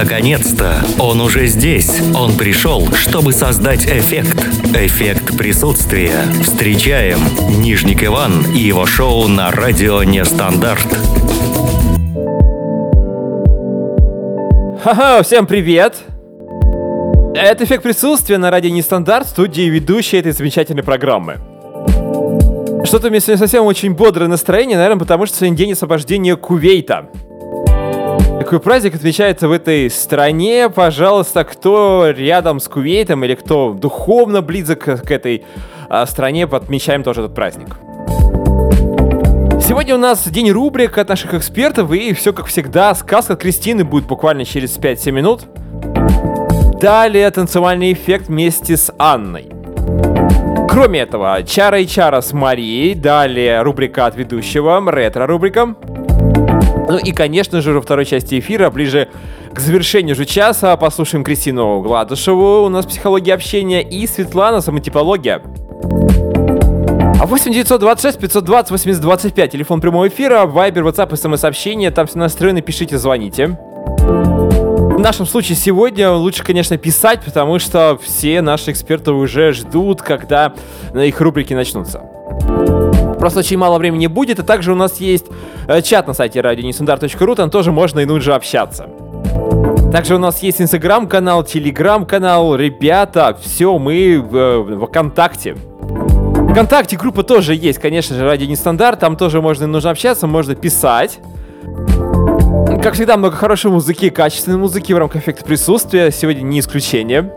Наконец-то! Он уже здесь. Он пришел, чтобы создать эффект. Эффект присутствия. Встречаем Нижник Иван и его шоу на радио Нестандарт. Ха-ха, всем привет! Это эффект присутствия на радио Нестандарт, студии ведущей этой замечательной программы. Что-то у меня сегодня совсем очень бодрое настроение, наверное, потому что сегодня день освобождения Кувейта. Такой праздник отмечается в этой стране. Пожалуйста, кто рядом с Кувейтом или кто духовно близок к этой а, стране, отмечаем тоже этот праздник. Сегодня у нас день рубрик от наших экспертов, и все как всегда, сказка от Кристины будет буквально через 5-7 минут. Далее танцевальный эффект вместе с Анной. Кроме этого, Чара и Чара с Марией, далее рубрика от ведущего, ретро-рубрика. Ну и, конечно же, во второй части эфира, ближе к завершению же часа, послушаем Кристину Гладышеву, у нас психология общения, и Светлана, самотипология. А 8 926 520 80 25, телефон прямого эфира, вайбер, ватсап, смс-сообщение, там все настроены, пишите, звоните. В нашем случае сегодня лучше, конечно, писать, потому что все наши эксперты уже ждут, когда их рубрики начнутся. Просто очень мало времени будет, и также у нас есть э, чат на сайте radionestandarт.ru, там тоже можно и нужно общаться. Также у нас есть инстаграм-канал, телеграм-канал, ребята, все, мы в, э, в ВКонтакте. ВКонтакте группа тоже есть, конечно же, ради нестандарт, там тоже можно и нужно общаться, можно писать. Как всегда, много хорошей музыки, качественной музыки в рамках эффекта присутствия, сегодня не исключение.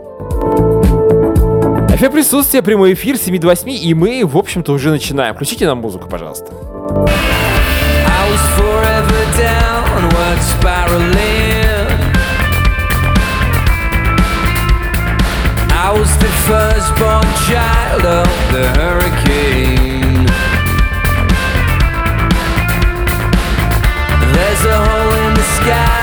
Эффект присутствия, прямой эфир 7 до 8, и мы, в общем-то, уже начинаем. Включите нам музыку, пожалуйста. I was the firstborn child of the hurricane There's a hole in the sky,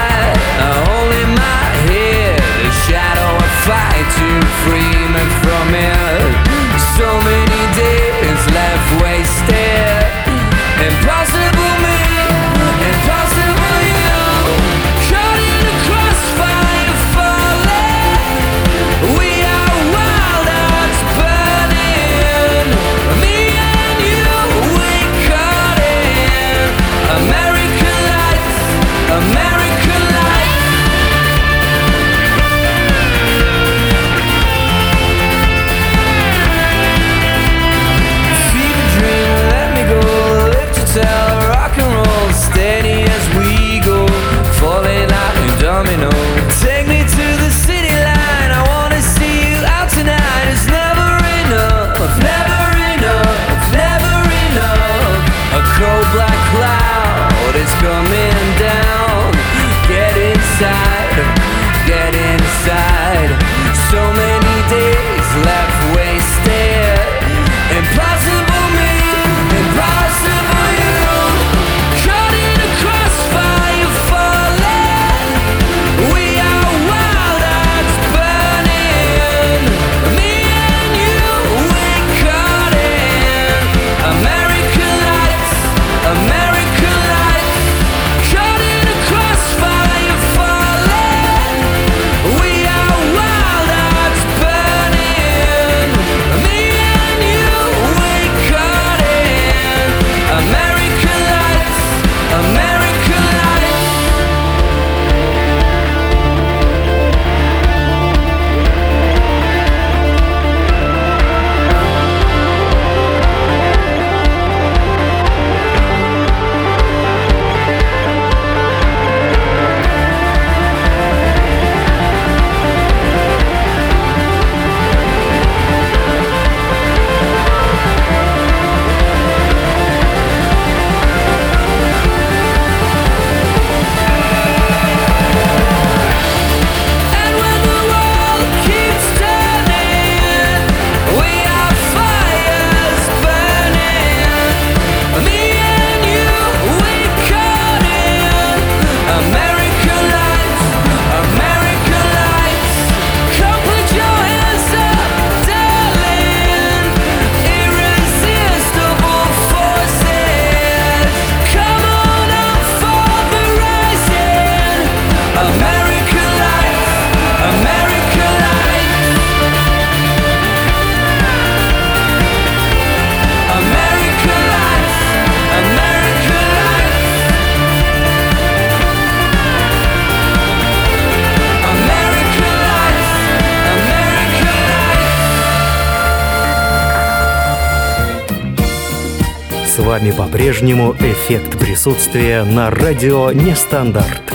по-прежнему эффект присутствия на радио Нестандарт.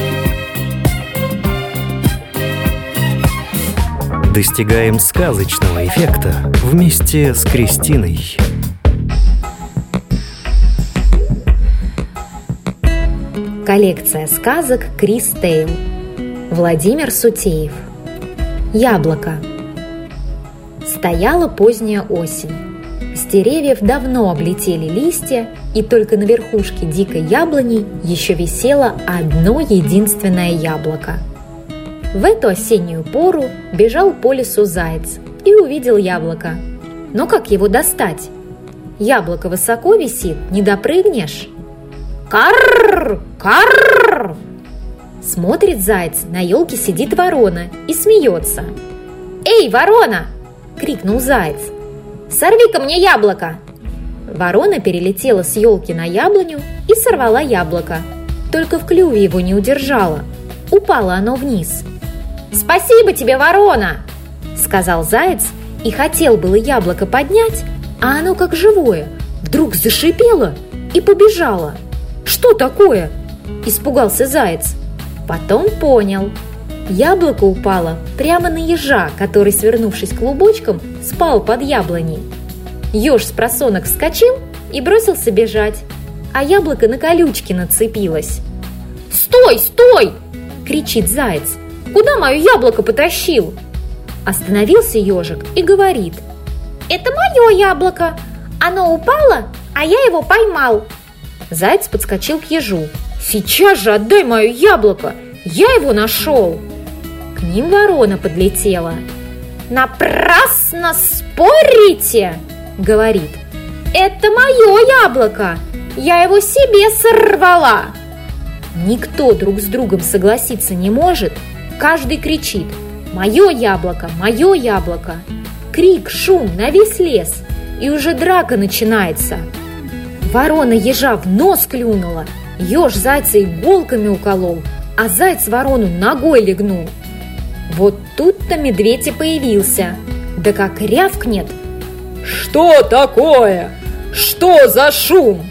Достигаем сказочного эффекта вместе с Кристиной. Коллекция сказок Крис Тейл. Владимир Сутеев. Яблоко. Стояла поздняя осень. Деревьев давно облетели листья, и только на верхушке дикой яблони еще висело одно единственное яблоко. В эту осеннюю пору бежал по лесу заяц и увидел яблоко. Но как его достать? Яблоко высоко висит, не допрыгнешь. Карр! Карр! Смотрит заяц, на елке сидит ворона и смеется. «Эй, ворона!» – крикнул заяц. «Сорви-ка мне яблоко!» Ворона перелетела с елки на яблоню и сорвала яблоко. Только в клюве его не удержала. Упало оно вниз. «Спасибо тебе, ворона!» – сказал заяц и хотел было яблоко поднять, а оно как живое, вдруг зашипело и побежало – «Что такое?» – испугался заяц. Потом понял. Яблоко упало прямо на ежа, который, свернувшись клубочком, спал под яблоней. Еж с просонок вскочил и бросился бежать, а яблоко на колючке нацепилось. «Стой, стой!» – кричит заяц. «Куда мое яблоко потащил?» Остановился ежик и говорит. «Это мое яблоко! Оно упало, а я его поймал!» Заяц подскочил к ежу. «Сейчас же отдай мое яблоко! Я его нашел!» Ним ворона подлетела. «Напрасно спорите!» – говорит. «Это мое яблоко! Я его себе сорвала!» Никто друг с другом согласиться не может. Каждый кричит «Мое яблоко! Мое яблоко!» Крик, шум на весь лес. И уже драка начинается – Ворона ежа в нос клюнула, еж зайца иголками уколол, а заяц ворону ногой легнул. Вот тут-то медведь и появился. Да как рявкнет. «Что такое? Что за шум?»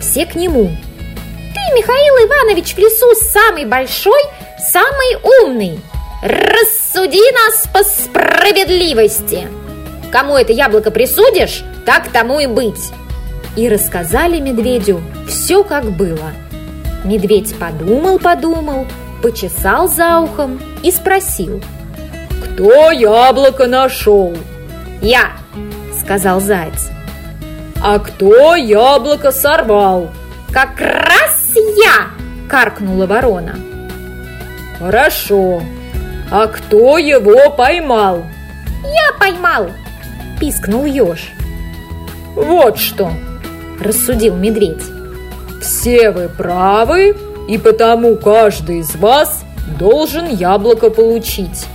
Все к нему. «Ты, Михаил Иванович, в лесу самый большой, самый умный. Рассуди нас по справедливости. Кому это яблоко присудишь, так тому и быть» и рассказали медведю все, как было. Медведь подумал-подумал, почесал за ухом и спросил. «Кто яблоко нашел?» «Я», — сказал заяц. «А кто яблоко сорвал?» «Как раз я!» — каркнула ворона. «Хорошо. А кто его поймал?» «Я поймал!» — пискнул еж. «Вот что!» – рассудил медведь. «Все вы правы, и потому каждый из вас должен яблоко получить».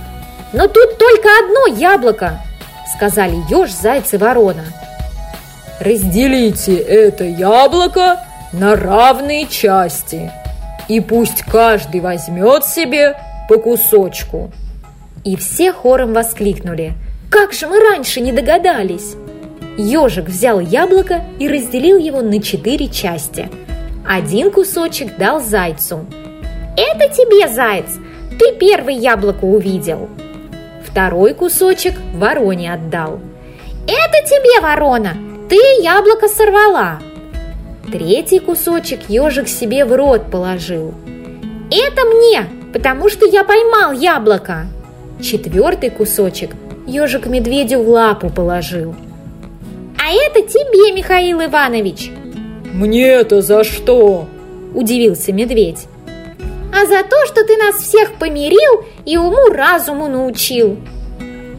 «Но тут только одно яблоко!» – сказали еж, зайцы, ворона. «Разделите это яблоко на равные части, и пусть каждый возьмет себе по кусочку». И все хором воскликнули. «Как же мы раньше не догадались!» Ежик взял яблоко и разделил его на четыре части. Один кусочек дал зайцу. «Это тебе, заяц! Ты первый яблоко увидел!» Второй кусочек вороне отдал. «Это тебе, ворона! Ты яблоко сорвала!» Третий кусочек ежик себе в рот положил. «Это мне, потому что я поймал яблоко!» Четвертый кусочек ежик медведю в лапу положил – а это тебе, Михаил Иванович!» «Мне-то за что?» – удивился медведь. «А за то, что ты нас всех помирил и уму-разуму научил!»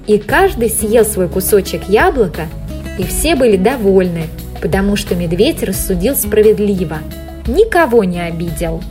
И каждый съел свой кусочек яблока, и все были довольны, потому что медведь рассудил справедливо, никого не обидел.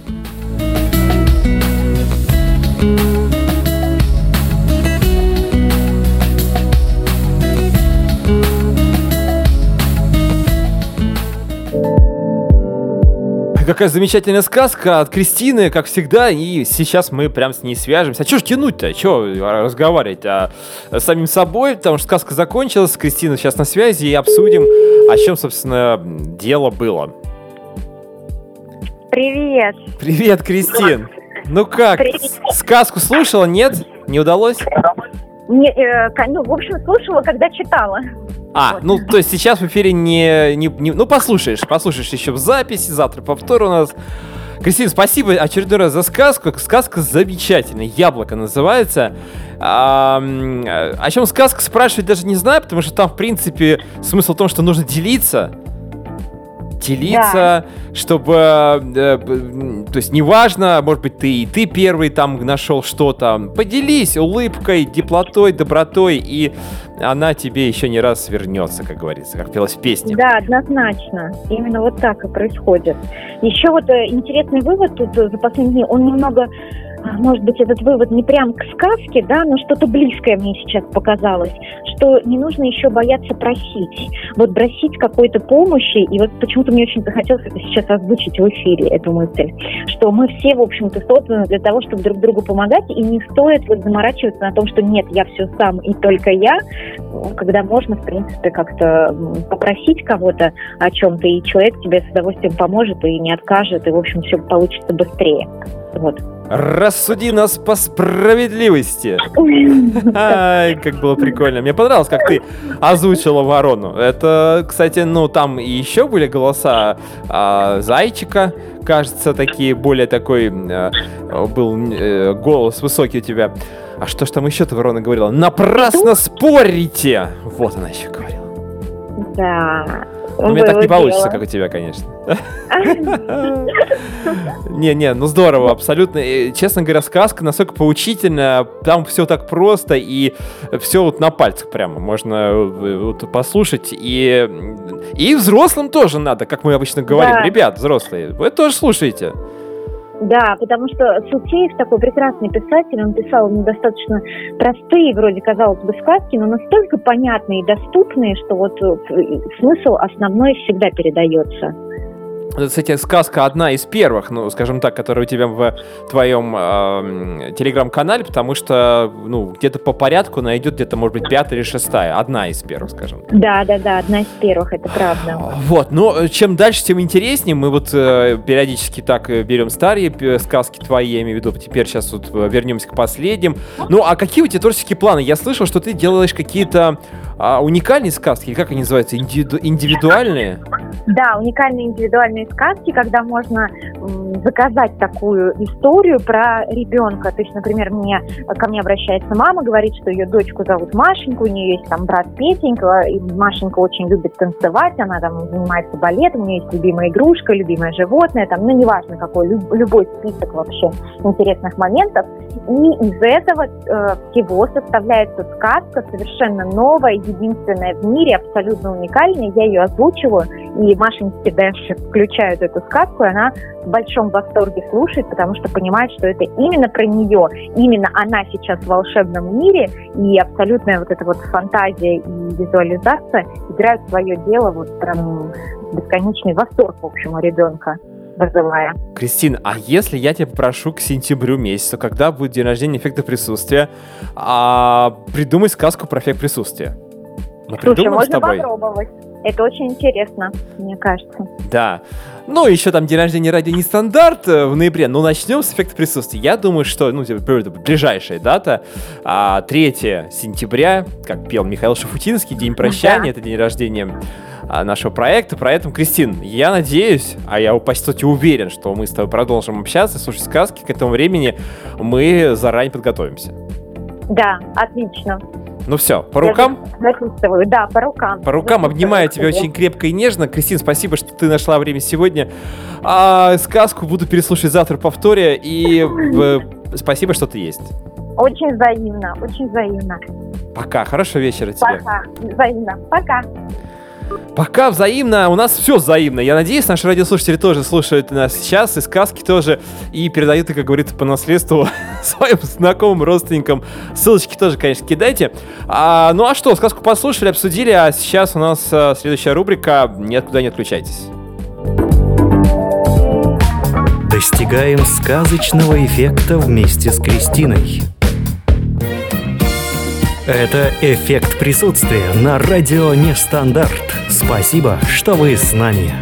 Какая замечательная сказка от Кристины, как всегда, и сейчас мы прям с ней свяжемся. А что ж тянуть-то? Что разговаривать а, с самим собой? Потому что сказка закончилась, Кристина сейчас на связи, и обсудим, о чем, собственно, дело было. Привет. Привет, Кристин. Ну как, Привет. сказку слушала, нет? Не удалось? Не, э, ну, в общем, слушала, когда читала. А, Вот. ну то есть сейчас в эфире не, не, не- Ну послушаешь, послушаешь еще в записи, завтра повтор у нас. Кристина, спасибо очередной раз за сказку. Сказка замечательная. Яблоко называется. А, о чем сказка спрашивать даже не знаю, потому что там, в принципе, смысл в том, что нужно делиться. Делиться, чтобы, э, то есть неважно, может быть, ты и ты первый там нашел что-то, поделись улыбкой, теплотой, добротой, и она тебе еще не раз вернется, как говорится, как пелось в песне. Да, однозначно. Именно вот так и происходит. Еще вот э, интересный вывод тут за последние дни, он немного, может быть, этот вывод не прям к сказке, да, но что-то близкое мне сейчас показалось, что не нужно еще бояться просить. Вот просить какой-то помощи, и вот почему-то мне очень захотелось это сейчас озвучить в эфире, эту мысль, что мы все, в общем-то, созданы для того, чтобы друг другу помогать, и не стоит вот заморачиваться на том, что нет, я все сам и только я, когда можно, в принципе, как-то попросить кого-то о чем-то, и человек тебе с удовольствием поможет и не откажет, и, в общем, все получится быстрее. Вот. Рассуди нас по справедливости. Ай, как было прикольно. Мне понравилось, как ты озвучила ворону. Это, кстати, ну там и еще были голоса а, зайчика, кажется, такие более такой э, был э, голос высокий у тебя. А что ж там еще-то ворона говорила? Напрасно спорите! Вот она еще говорила. Да. Ну, у меня так не получится, как у тебя, конечно. Не-не, ну здорово, абсолютно. Честно говоря, сказка настолько поучительная, там все так просто и все вот на пальцах прямо можно э, вот послушать. И, и взрослым тоже надо, как мы обычно говорим. Ребят, взрослые, вы тоже слушаете. Да, потому что Сутеев такой прекрасный писатель, он писал ну, достаточно простые, вроде казалось бы, сказки, но настолько понятные и доступные, что вот э, смысл основной всегда передается. Кстати, сказка одна из первых, ну, скажем так, которая у тебя в твоем эм, телеграм-канале, потому что, ну, где-то по порядку она идет где-то, может быть, пятая или шестая. Одна из первых, скажем так. Да, да, да, одна из первых, это правда. Вот, но э, чем дальше, тем интереснее. Мы вот э, периодически так э, берем старые э, сказки твои, я имею в виду. Теперь сейчас вот э, вернемся к последним. Ну, а какие у тебя творческие планы? Я слышал, что ты делаешь какие-то а, уникальные сказки, как они называются, Индивиду- индивидуальные? Да, уникальные индивидуальные сказки, когда можно заказать такую историю про ребенка. То есть, например, мне, ко мне обращается мама, говорит, что ее дочку зовут Машенька, у нее есть там брат Петенька, и Машенька очень любит танцевать, она там занимается балетом, у нее есть любимая игрушка, любимое животное, там, ну, неважно какой, люб- любой список вообще интересных моментов. И из этого э, всего составляется сказка совершенно новая, единственная в мире, абсолютно уникальная. Я ее озвучиваю, и Машеньке дальше включают эту сказку, и она в большом восторге слушает, потому что понимает, что это именно про нее, именно она сейчас в волшебном мире, и абсолютная вот эта вот фантазия и визуализация играют свое дело, вот прям бесконечный восторг, в общем, у ребенка вызывая. Кристин, а если я тебя попрошу к сентябрю месяцу, когда будет день рождения эффекта присутствия, а, придумай сказку про эффект присутствия? Мы Слушай, придумаем с можно тобой? попробовать. Это очень интересно, мне кажется. Да. Ну, еще там день рождения радио не стандарт э, в ноябре, но начнем с эффекта присутствия. Я думаю, что, ну, типа, ближайшая дата, а, 3 сентября, как пел Михаил Шафутинский, день прощания, это день рождения а, нашего проекта. Поэтому, Кристин, я надеюсь, а я, по сути, уверен, что мы с тобой продолжим общаться, слушать сказки. К этому времени мы заранее подготовимся. Да, отлично. Ну все, по рукам? Да, по рукам. По рукам обнимаю тебя очень крепко и нежно. Кристин, спасибо, что ты нашла время сегодня. А, сказку буду переслушать завтра в повторе. И спасибо, что ты есть. Очень взаимно, очень взаимно. Пока, хорошего вечера тебе. Пока. Взаимно. Пока. Пока взаимно, у нас все взаимно. Я надеюсь, наши радиослушатели тоже слушают нас сейчас, и сказки тоже, и передают как говорится, по наследству своим знакомым, родственникам. Ссылочки тоже, конечно, кидайте. А, ну а что, сказку послушали, обсудили, а сейчас у нас а, следующая рубрика «Никуда не отключайтесь». Достигаем сказочного эффекта вместе с Кристиной. Это эффект присутствия на радио Нестандарт. Спасибо, что вы с нами.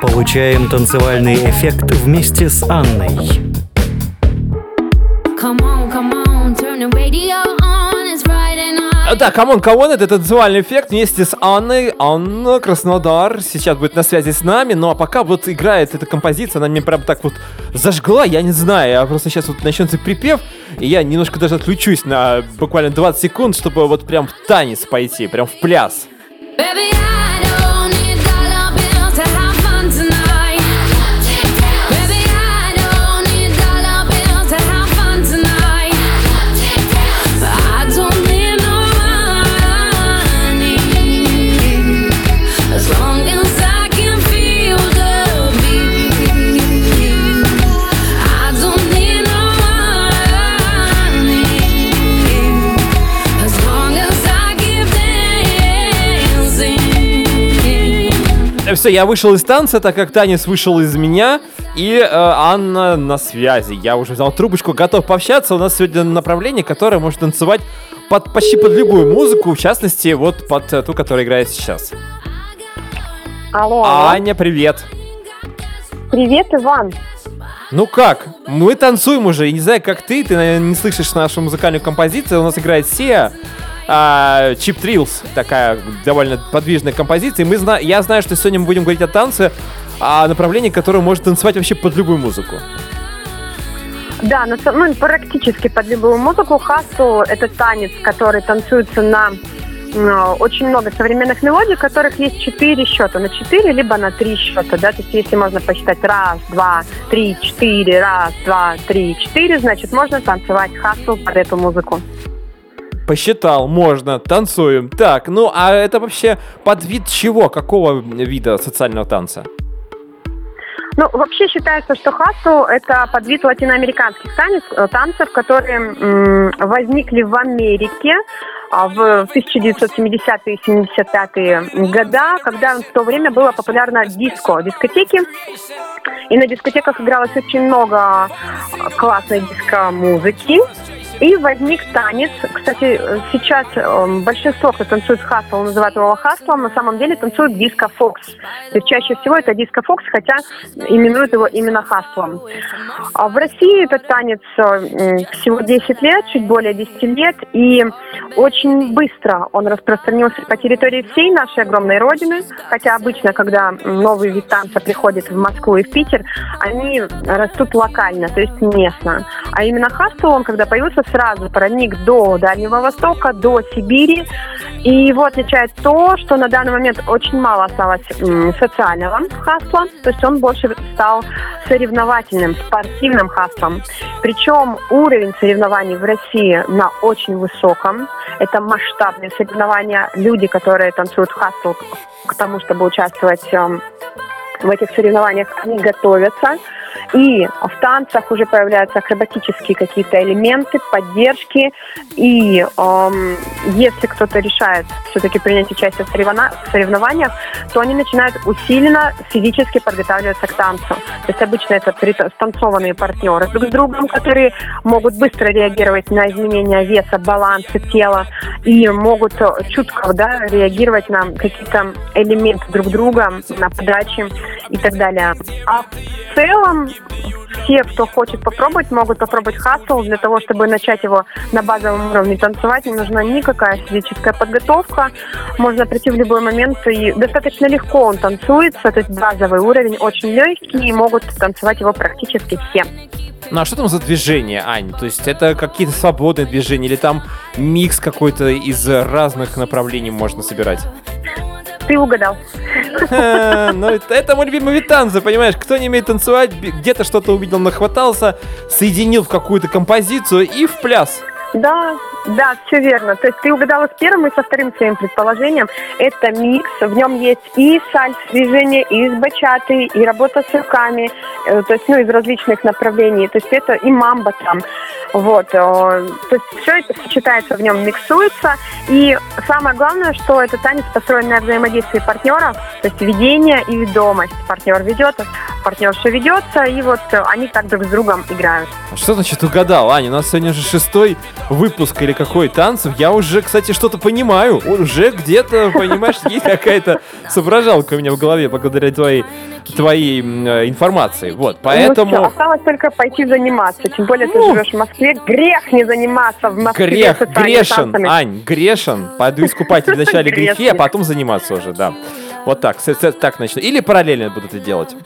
Получаем танцевальный эффект вместе с Анной. Come on, come on, turn the radio Да, come on, come on, это танцевальный эффект вместе с Анной. Анна Краснодар сейчас будет на связи с нами. Ну а пока вот играет эта композиция, она мне прям так вот зажгла, я не знаю. Я просто сейчас вот начнется припев, и я немножко даже отключусь на буквально 20 секунд, чтобы вот прям в танец пойти, прям в пляс. Baby, все, я вышел из танца, так как танец вышел из меня, и э, Анна на связи. Я уже взял трубочку, готов пообщаться. У нас сегодня направление, которое может танцевать под, почти под любую музыку, в частности, вот под э, ту, которая играет сейчас. Алло. Аня, привет. Привет, Иван. Ну как? Мы танцуем уже. Я не знаю, как ты. Ты, наверное, не слышишь нашу музыкальную композицию. У нас играет Сия а, Chip Thrills, такая довольно подвижная композиция. Мы зна я знаю, что сегодня мы будем говорить о танце, о направлении, которое может танцевать вообще под любую музыку. Да, на, ну, практически под любую музыку. Хасту — это танец, который танцуется на очень много современных мелодий, у которых есть четыре счета, на четыре либо на три счета, да, то есть если можно посчитать раз, два, три, четыре, раз, два, три, четыре, значит можно танцевать хасл под эту музыку посчитал, можно, танцуем. Так, ну а это вообще под вид чего? Какого вида социального танца? Ну, вообще считается, что хасу – это подвид латиноамериканских танец, э, танцев, которые м, возникли в Америке а, в 1970-е и 75-е года, когда в то время было популярно диско, дискотеки. И на дискотеках игралось очень много классной диско-музыки. И возник танец. Кстати, сейчас э, большинство, кто танцует хасл, называют его хаслом, на самом деле танцуют диско-фокс. То есть чаще всего это диско-фокс, хотя именуют его именно хаслом. А в России этот танец э, всего 10 лет, чуть более 10 лет, и очень быстро он распространился по территории всей нашей огромной родины, хотя обычно, когда новый вид танца приходит в Москву и в Питер, они растут локально, то есть местно. А именно хастл, он когда появился, сразу проник до Дальнего Востока, до Сибири. И его отличает то, что на данный момент очень мало осталось социального хасла, то есть он больше стал соревновательным, спортивным хаслом. Причем уровень соревнований в России на очень высоком. Это масштабные соревнования. Люди, которые танцуют хасл к тому, чтобы участвовать эм, в этих соревнованиях, они готовятся. И в танцах уже появляются акробатические какие-то элементы, поддержки. И эм, если кто-то решает все-таки принять участие в соревнованиях, то они начинают усиленно физически подготавливаться к танцу. То есть обычно это станцованные партнеры друг с другом, которые могут быстро реагировать на изменения веса, баланса тела и могут чутко да, реагировать на какие-то элементы друг друга, на подачи и так далее. А в целом все, кто хочет попробовать, могут попробовать хасл. Для того, чтобы начать его на базовом уровне танцевать, не нужна никакая физическая подготовка. Можно прийти в любой момент, и достаточно легко он танцуется. То есть базовый уровень очень легкий, и могут танцевать его практически все. Ну а что там за движение, Ань? То есть это какие-то свободные движения или там микс какой-то из разных направлений можно собирать? Ты угадал. Ну, это мой любимый вид танца, понимаешь? Кто не умеет танцевать, где-то что-то увидел, нахватался, соединил в какую-то композицию и в пляс. Да, да, все верно. То есть ты угадала с первым и со вторым своим предположением. Это микс, в нем есть и сальс движение, и из бачаты, и работа с руками, э, то есть, ну, из различных направлений. То есть это и мамба там. Вот. Э, то есть все это сочетается в нем, миксуется. И самое главное, что это танец построен на взаимодействии партнеров, то есть ведение и ведомость. Партнер ведет, партнерша ведется, и вот они так друг с другом играют. Что значит угадал, Аня? У нас сегодня же шестой выпуск или какой танцев. Я уже, кстати, что-то понимаю. Уже где-то, понимаешь, есть какая-то соображалка у меня в голове благодаря твоей твоей э, информации. Вот, поэтому... Ну, всё, осталось только пойти заниматься. Тем более ты Ну. живешь в Москве. Грех не заниматься в Москве. Грех, грешен, танцами. Ань, грешен. Пойду искупать вначале грехи, а потом заниматься уже, да. Вот так, так начну. Или параллельно буду это делать.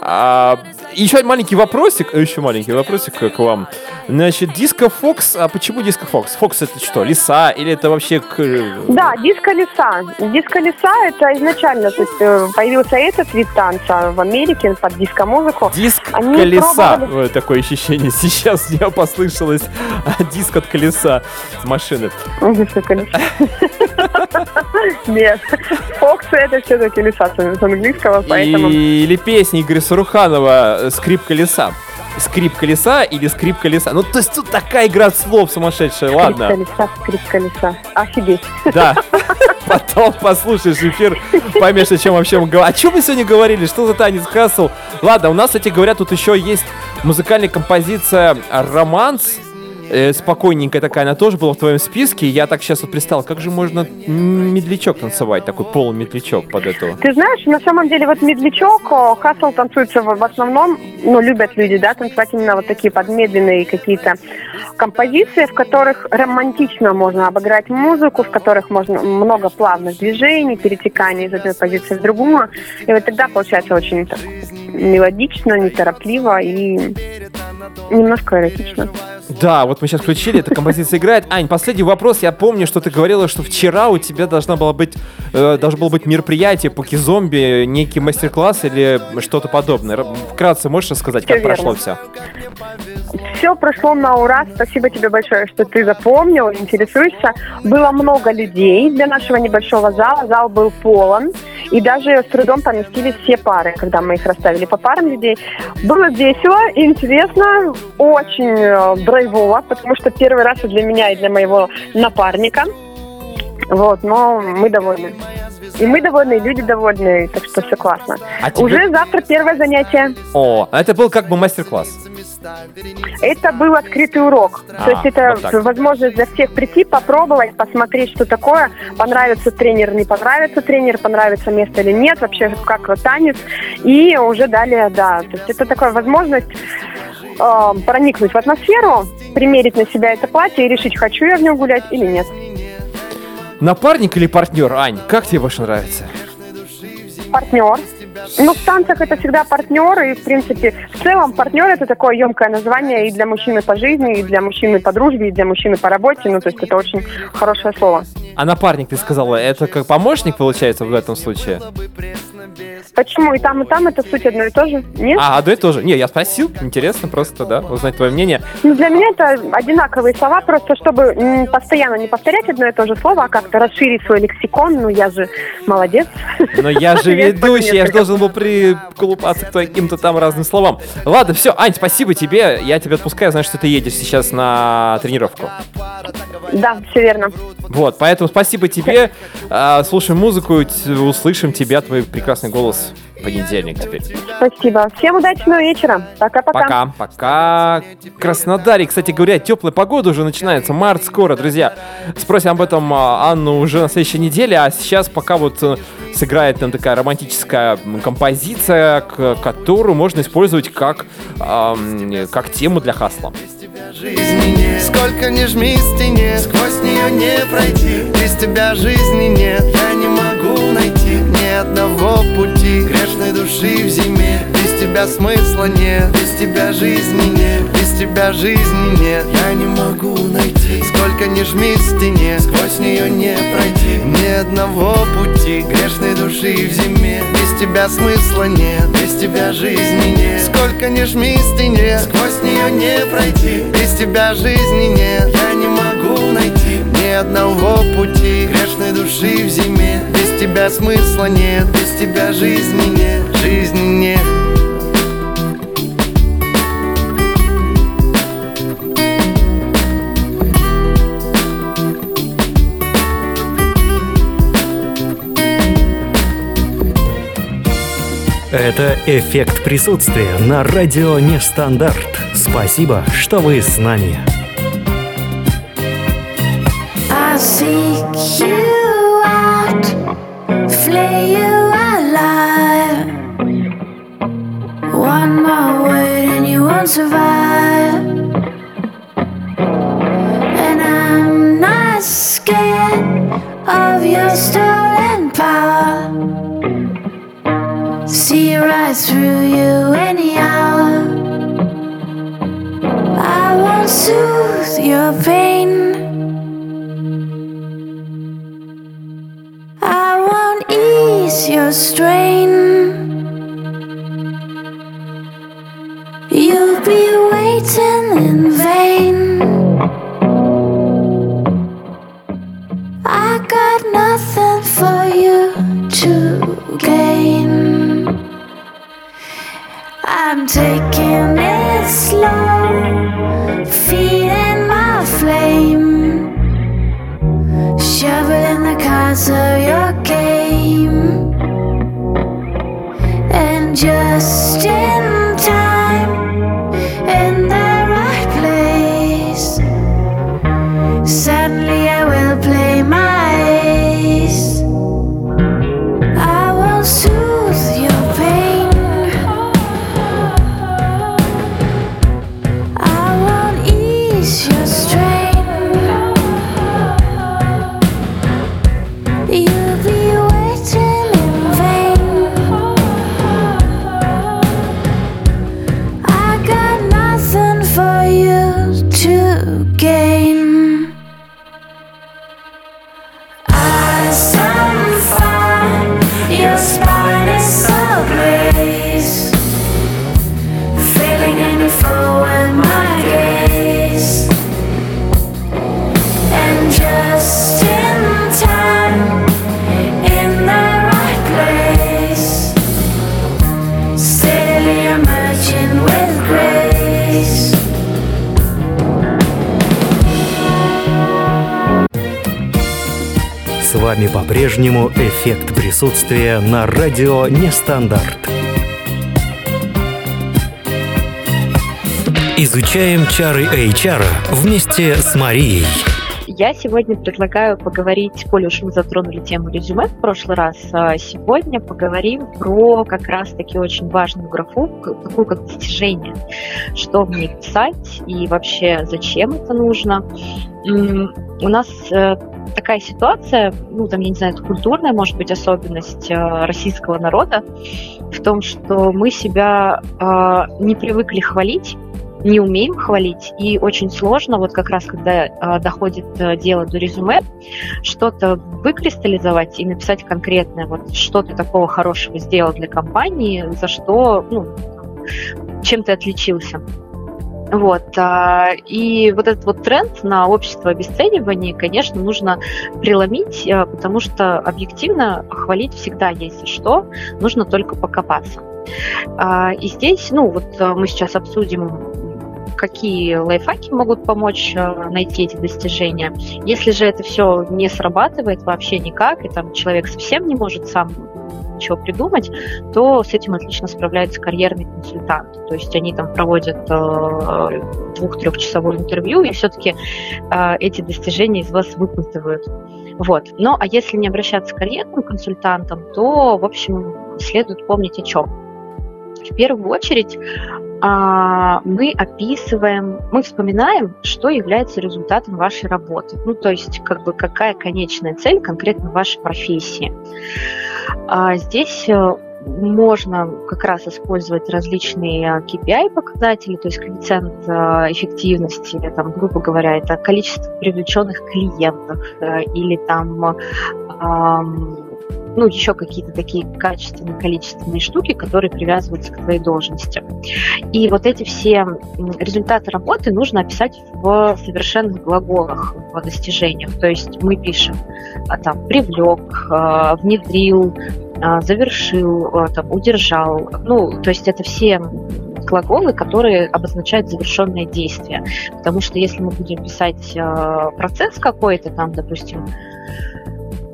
А, еще маленький вопросик, э, еще маленький вопросик к вам. Значит, Диско Фокс, а почему Диско Фокс? Фокс это что, лиса или это вообще к... Да, диско леса. Диско леса это изначально то есть, э, появился этот вид танца в Америке под диско-музыку. Диск Они колеса. пробовали- такое ощущение. Сейчас мне послышалось а, диск от колеса машины. Диско колеса. Нет, фоксы это все-таки леса с с английского, поэтому... Или песни Игоря Саруханова э, «Скрип колеса». Скрип колеса или скрип колеса. Ну, то есть тут такая игра слов сумасшедшая. Ладно. Скрип колеса, скрип колеса. Офигеть. Да. Потом послушаешь эфир, поймешь, о чем вообще мы говорим. О чем мы сегодня говорили? Что за танец Хасл? Ладно, у нас, кстати говоря, тут еще есть музыкальная композиция «Романс». Э, спокойненькая такая, она тоже была в твоем списке. Я так сейчас вот представил, как же можно медлячок танцевать, такой полумедлячок под эту. Ты знаешь, на самом деле вот медлячок, о, хасл танцуется в, в основном, ну, любят люди, да, танцевать именно вот такие подмедленные какие-то композиции, в которых романтично можно обыграть музыку, в которых можно много плавных движений, перетеканий из одной позиции в другую. И вот тогда получается очень так мелодично, неторопливо и немножко эротично. Да, вот мы сейчас включили, эта композиция играет. Ань, последний вопрос. Я помню, что ты говорила, что вчера у тебя должна была быть, э, должно было быть мероприятие по зомби, некий мастер-класс или что-то подобное. Вкратце можешь рассказать, как Всё прошло верно. все? Все прошло на ура. Спасибо тебе большое, что ты запомнил, интересуешься. Было много людей для нашего небольшого зала. Зал был полон. И даже с трудом поместились все пары, когда мы их расставили по парам людей. Было весело, интересно, очень э, драйвово, потому что первый раз и для меня, и для моего напарника. Вот, но мы довольны. И мы довольны, и люди довольны, так что все классно. А тебе- Уже завтра первое занятие. О, а это был как бы мастер-класс. Это был открытый урок. А, То есть это вот возможность для всех прийти, попробовать, посмотреть, что такое. Понравится тренер, не понравится тренер, понравится место или нет, вообще как танец. И уже далее, да. То есть это такая возможность э, проникнуть в атмосферу, примерить на себя это платье и решить, хочу я в нем гулять или нет. Напарник или партнер, Ань? Как тебе больше нравится? Партнер. Ну, в танцах это всегда партнер, и, в принципе, в целом партнер это такое емкое название и для мужчины по жизни, и для мужчины по дружбе, и для мужчины по работе. Ну, то есть это очень хорошее слово. А напарник, ты сказала, это как помощник получается в этом случае? Почему и там, и там это суть одно и то же? Нет? А, одно и то же. Не, я спросил, интересно просто, да, узнать твое мнение. Ну, для меня это одинаковые слова, просто чтобы постоянно не повторять одно и то же слово, а как-то расширить свой лексикон. Ну, я же молодец. Но я же ведущий, я же должен был приколупаться к каким-то там разным словам. Ладно, все, Ань, спасибо тебе. Я тебя отпускаю, знаю, что ты едешь сейчас на тренировку. Да, все верно. Вот, поэтому спасибо тебе. А, Слушаем музыку, услышим тебя, твой прекрасный голос понедельник теперь. Спасибо. Всем удачного вечера. Пока-пока. Пока, пока. Краснодаре, кстати говоря, теплая погода уже начинается. Март скоро, друзья. Спросим об этом а, Анну уже на следующей неделе. А сейчас пока вот э, сыграет там такая романтическая композиция, к- которую можно использовать как, ам, как тему для хасла. жизни нет Сколько не жми стене, сквозь нее не пройти Без тебя жизни нет, я не могу найти Ни одного пути. Грешной души в зиме. Без тебя смысла нет, без тебя жизни нет. Без тебя жизни нет, я не могу найти. Сколько не жми стене, сквозь нее не пройти. Ни одного пути. Грешной души в зиме. Без тебя смысла нет, без тебя жизни нет. Сколько не жми стене, сквозь нее не пройти. Без тебя жизни нет, я не могу найти Ни одного пути. Грешной души в зиме тебя смысла нет, без тебя жизни нет, жизни нет Это «Эффект присутствия» на радио Нестандарт. Спасибо, что вы с нами. Радио Нестандарт. Изучаем чары HR вместе с Марией. Я сегодня предлагаю поговорить, коль уж мы затронули тему резюме в прошлый раз, а сегодня поговорим про как раз-таки очень важную графу, такую как достижение. Что в ней писать и вообще зачем это нужно. У нас э, такая ситуация, ну там, я не знаю, это культурная, может быть, особенность э, российского народа в том, что мы себя э, не привыкли хвалить, не умеем хвалить, и очень сложно, вот как раз когда э, доходит э, дело до резюме, что-то выкристаллизовать и написать конкретное, вот что ты такого хорошего сделал для компании, за что, ну, чем ты отличился. Вот. а, И вот этот вот тренд на общество обесценивания, конечно, нужно преломить, а, потому что объективно хвалить всегда есть за что, нужно только покопаться. А, И здесь, ну, вот а, мы сейчас обсудим какие лайфхаки могут помочь э, найти эти достижения. Если же это все не срабатывает вообще никак, и там человек совсем не может сам ничего придумать, то с этим отлично справляются карьерные консультанты. То есть они там проводят э, двух-трехчасовое интервью, и все-таки э, эти достижения из вас выпутывают. Вот. Ну, а если не обращаться к карьерным консультантам, то, в общем, следует помнить о чем. В первую очередь а, мы описываем, мы вспоминаем, что является результатом вашей работы. Ну, то есть, как бы, какая конечная цель конкретно вашей профессии. А здесь э, можно как раз использовать различные KPI-показатели, то есть коэффициент э, эффективности, там, грубо говоря, это количество привлеченных клиентов э, или там ам, ну, еще какие-то такие качественные, количественные штуки, которые привязываются к твоей должности. И вот эти все результаты работы нужно описать в совершенных глаголах, в достижениях. То есть мы пишем а, там привлек, а, внедрил, а, завершил, а, там, удержал. Ну, то есть это все глаголы, которые обозначают завершенное действие. Потому что если мы будем писать процесс какой-то, там, допустим,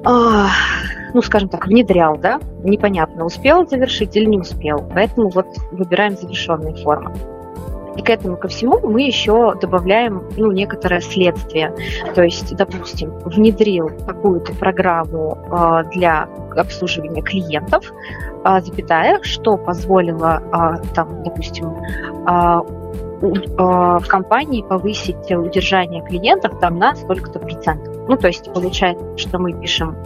ну, скажем так, внедрял, да, непонятно, успел завершить или не успел. Поэтому вот выбираем завершенные формы. И к этому ко всему мы еще добавляем ну, некоторое следствие. То есть, допустим, внедрил какую-то программу э, для обслуживания клиентов, э, запятая, что позволило, э, там, допустим, э, в компании повысить удержание клиентов там на столько-то процентов. Ну, то есть получается, что мы пишем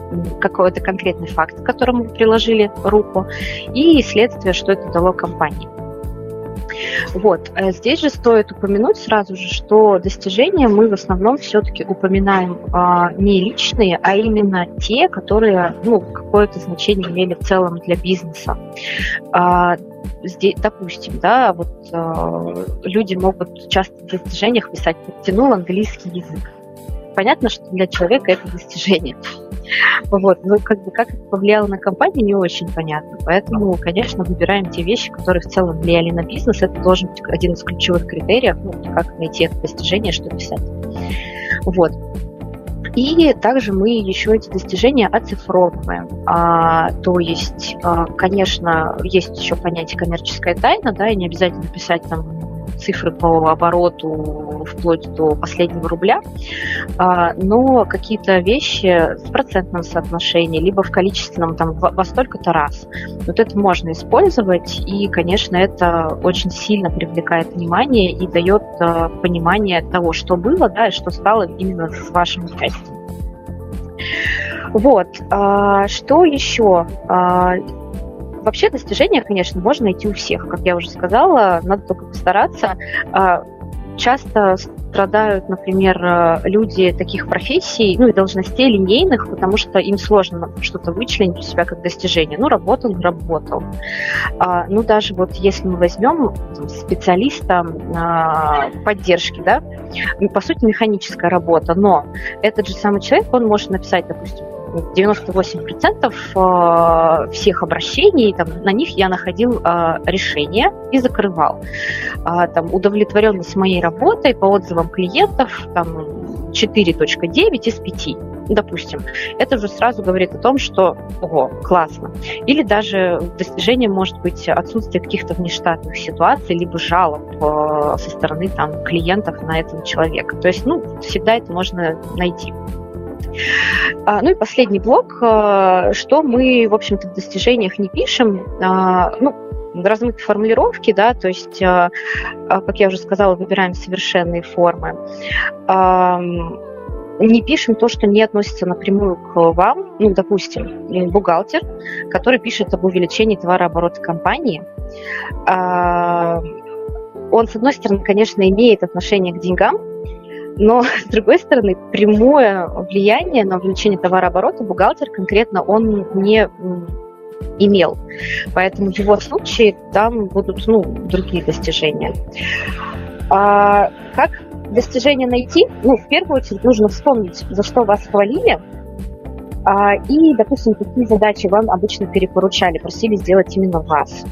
какой-то конкретный факт, к которому приложили руку, и следствие, что это дало компании. Вот. Э, здесь же стоит упомянуть сразу же, что достижения мы в основном все-таки упоминаем а, не личные, а именно те, которые ну, какое-то значение имели в целом для бизнеса. А, здесь, допустим, да, вот э, люди могут часто в достижениях писать «подтянул английский язык». Понятно, что для человека это достижение. Вот. Но как бы как это повлияло на компанию, не очень понятно. Поэтому, конечно, выбираем те вещи, которые в целом влияли на бизнес. Это должен быть один из ключевых критериев, ну, как найти это достижение, что писать. Вот. И также мы еще эти достижения оцифровываем. А, то есть, а, конечно, есть еще понятие коммерческая тайна, да, и не обязательно писать там цифры по обороту вплоть до последнего рубля, а, но какие-то вещи в процентном соотношении, либо в количественном, там, во столько-то раз. Вот это можно использовать, и, конечно, это очень сильно привлекает внимание и дает а, понимание того, что было, да, и что стало именно с вашим участием. Вот. А, что еще? Вообще достижения, конечно, можно найти у всех. Как я уже сказала, надо только постараться. А, часто страдают, например, э, люди таких профессий, ну и должностей линейных, потому что им сложно что-то вычленить у себя как достижение. Ну, работал, работал. А, ну, даже вот если мы возьмем специалиста а, поддержки, да, по сути, механическая работа, но этот же самый человек, он может написать, допустим, 98% э, всех обращений, там, на них я находил э, решение и закрывал. А, там, удовлетворенность моей работой по отзывам клиентов там, 4.9 из 5 допустим, это уже сразу говорит о том, что, ого, классно. Или даже достижение может быть отсутствие каких-то внештатных ситуаций, либо жалоб э, со стороны там, клиентов на этого человека. То есть, ну, всегда это можно найти. А, ну и последний блок, а, что мы, в общем-то, в достижениях не пишем, а, ну, размытые формулировки, да, то есть, как я уже сказала, выбираем совершенные формы. Не пишем то, что не относится напрямую к вам. Ну, допустим, бухгалтер, который пишет об увеличении товарооборота компании. Он, с одной стороны, конечно, имеет отношение к деньгам, но, с другой стороны, прямое влияние на увеличение товарооборота бухгалтер конкретно он не имел. Поэтому в его случае там будут ну, другие достижения. А как достижения найти? Ну, в первую очередь нужно вспомнить, за что вас хвалили, а, и, допустим, какие задачи вам обычно перепоручали, просили сделать именно вас.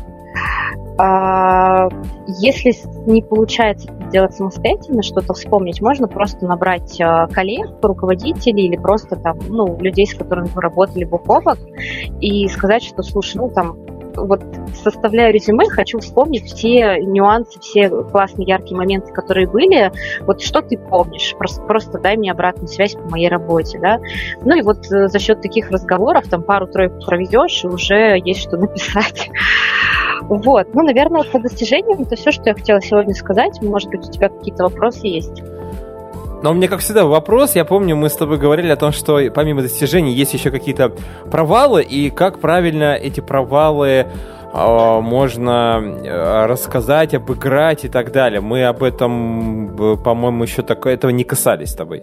А, если не получается сделать самостоятельно, что-то вспомнить, можно просто набрать а, коллег, руководителей или просто там, ну, людей, с которыми вы работали бок о бок, и сказать, что, слушай, ну, там, вот составляю резюме, хочу вспомнить все нюансы, все классные яркие моменты, которые были. Вот что ты помнишь? Просто, просто дай мне обратную связь по моей работе, да. Ну и вот э, за счет таких разговоров, там пару-тройку проведешь, и уже есть что написать. Вот. Ну, наверное, по достижениям это все, что я хотела сегодня сказать. Может быть, у тебя какие-то вопросы есть? Но у меня, как всегда, вопрос. Я помню, мы с тобой говорили о том, что помимо достижений есть еще какие-то провалы, и как правильно эти провалы э, можно рассказать, обыграть и так далее. Мы об этом, э, по-моему, еще так, этого не касались с тобой.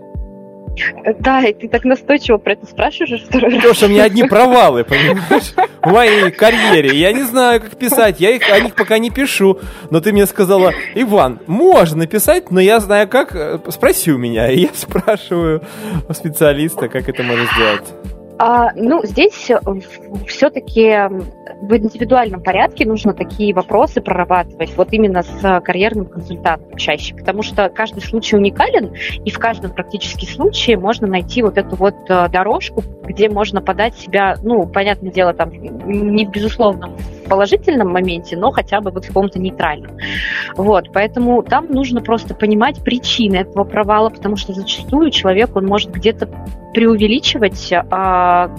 Да, и ты так настойчиво про это спрашиваешь второй Потому что у меня одни провалы, понимаешь, в моей карьере. Я не знаю, как писать, я их, о них пока не пишу. Но ты мне сказала, Иван, можно написать, но я знаю как, э, спроси у меня. И я спрашиваю у специалиста, как это можно сделать. А, ну, здесь э, все-таки в индивидуальном порядке нужно такие вопросы прорабатывать вот именно с карьерным консультантом чаще, потому что каждый случай уникален, и в каждом практически случае можно найти вот эту вот э, дорожку, где можно подать себя, ну, понятное дело, там, не в безусловном положительном моменте, но хотя бы вот в каком-то нейтральном. Вот, поэтому там нужно просто понимать причины этого провала, потому что зачастую человек, он может где-то преувеличивать а,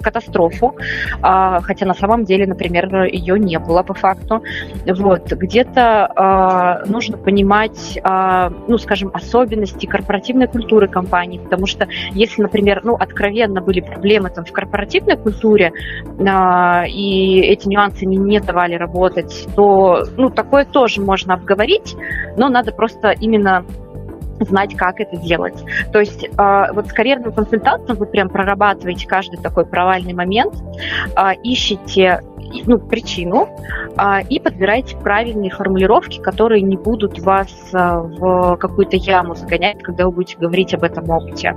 катастрофу, а, хотя на самом деле, например, ее не было по факту. Вот, где-то а, нужно понимать, а, ну, скажем, особенности корпоративной культуры компании, потому что если, например, ну, откровенно были проблемы там в корпоративной культуре, а, и эти нюансы не, не давали работать, то, ну, такое тоже можно обговорить, но надо просто именно знать, как это делать. То есть э, вот с карьерным консультантом вы прям прорабатываете каждый такой провальный момент, э, ищете ну, причину э, и подбираете правильные формулировки, которые не будут вас э, в какую-то яму загонять, когда вы будете говорить об этом опыте.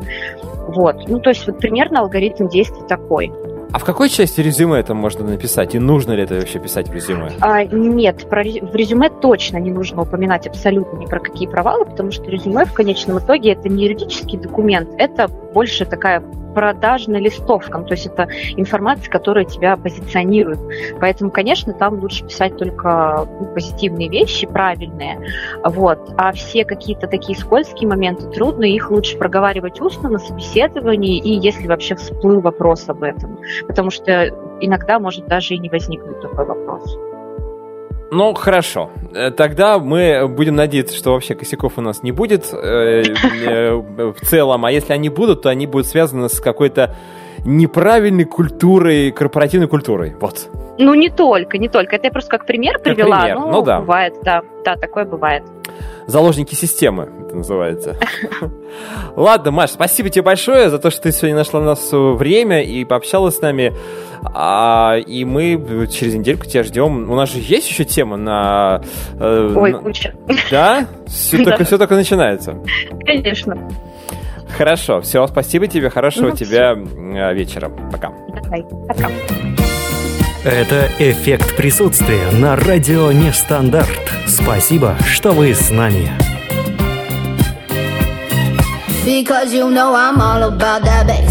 Вот. Ну, то есть вот примерно алгоритм действий такой. А в какой части резюме это можно написать? И нужно ли это вообще писать в резюме? А, нет, про, в резюме точно не нужно упоминать абсолютно ни про какие провалы, потому что резюме в конечном итоге это не юридический документ, это больше такая продажной листовкам, то есть это информация, которая тебя позиционирует. Поэтому, конечно, там лучше писать только ну, позитивные вещи, правильные. Вот. А все какие-то такие скользкие моменты, трудно, их лучше проговаривать устно на собеседовании, и если вообще всплыл вопрос об этом. Потому что иногда может даже и не возникнуть такой вопрос. Ну, хорошо. Э, тогда мы будем надеяться, что вообще косяков у нас не будет э, э, в целом. А если они будут, то они будут связаны с какой-то неправильной культурой, корпоративной культурой. Вот. Ну, не только, не только. Это я просто как пример как привела. Пример. Ну, ну, да. Бывает, да. Да, такое бывает. Заложники системы, это называется. Ладно, Маш, спасибо тебе большое за то, что ты сегодня нашла у нас время и пообщалась с нами. А, и мы через недельку тебя ждем. У нас же есть еще тема на... Э, Ой, куча. Да? Все, только, все только начинается. Конечно. Хорошо, все, спасибо тебе, хорошего ну, тебе все. вечера. Пока. Давай, пока. Это «Эффект присутствия» на радио «Нестандарт». Спасибо, что вы с нами. Because you know I'm all about that bass,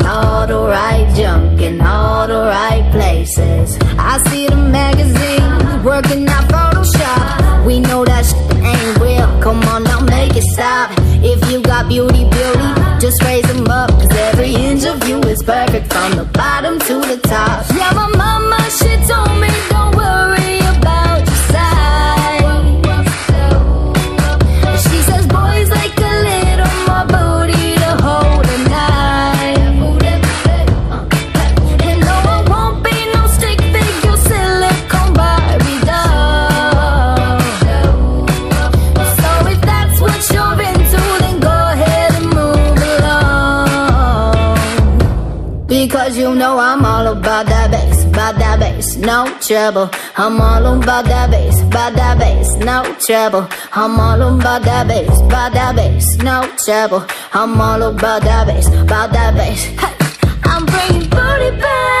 and all the right junk in all the right places. I see the magazines working out Photoshop. We know that ain't real. Come on now, make it stop. If you got beauty, beauty, just raise them up. Cause every inch of you is perfect from the bottom to the top. Yeah, no trouble. I'm all about that bass, about that bass, no trouble. I'm all about that bass, about that bass, no trouble. I'm all about that bass, about that bass. Hey, I'm bringing booty back.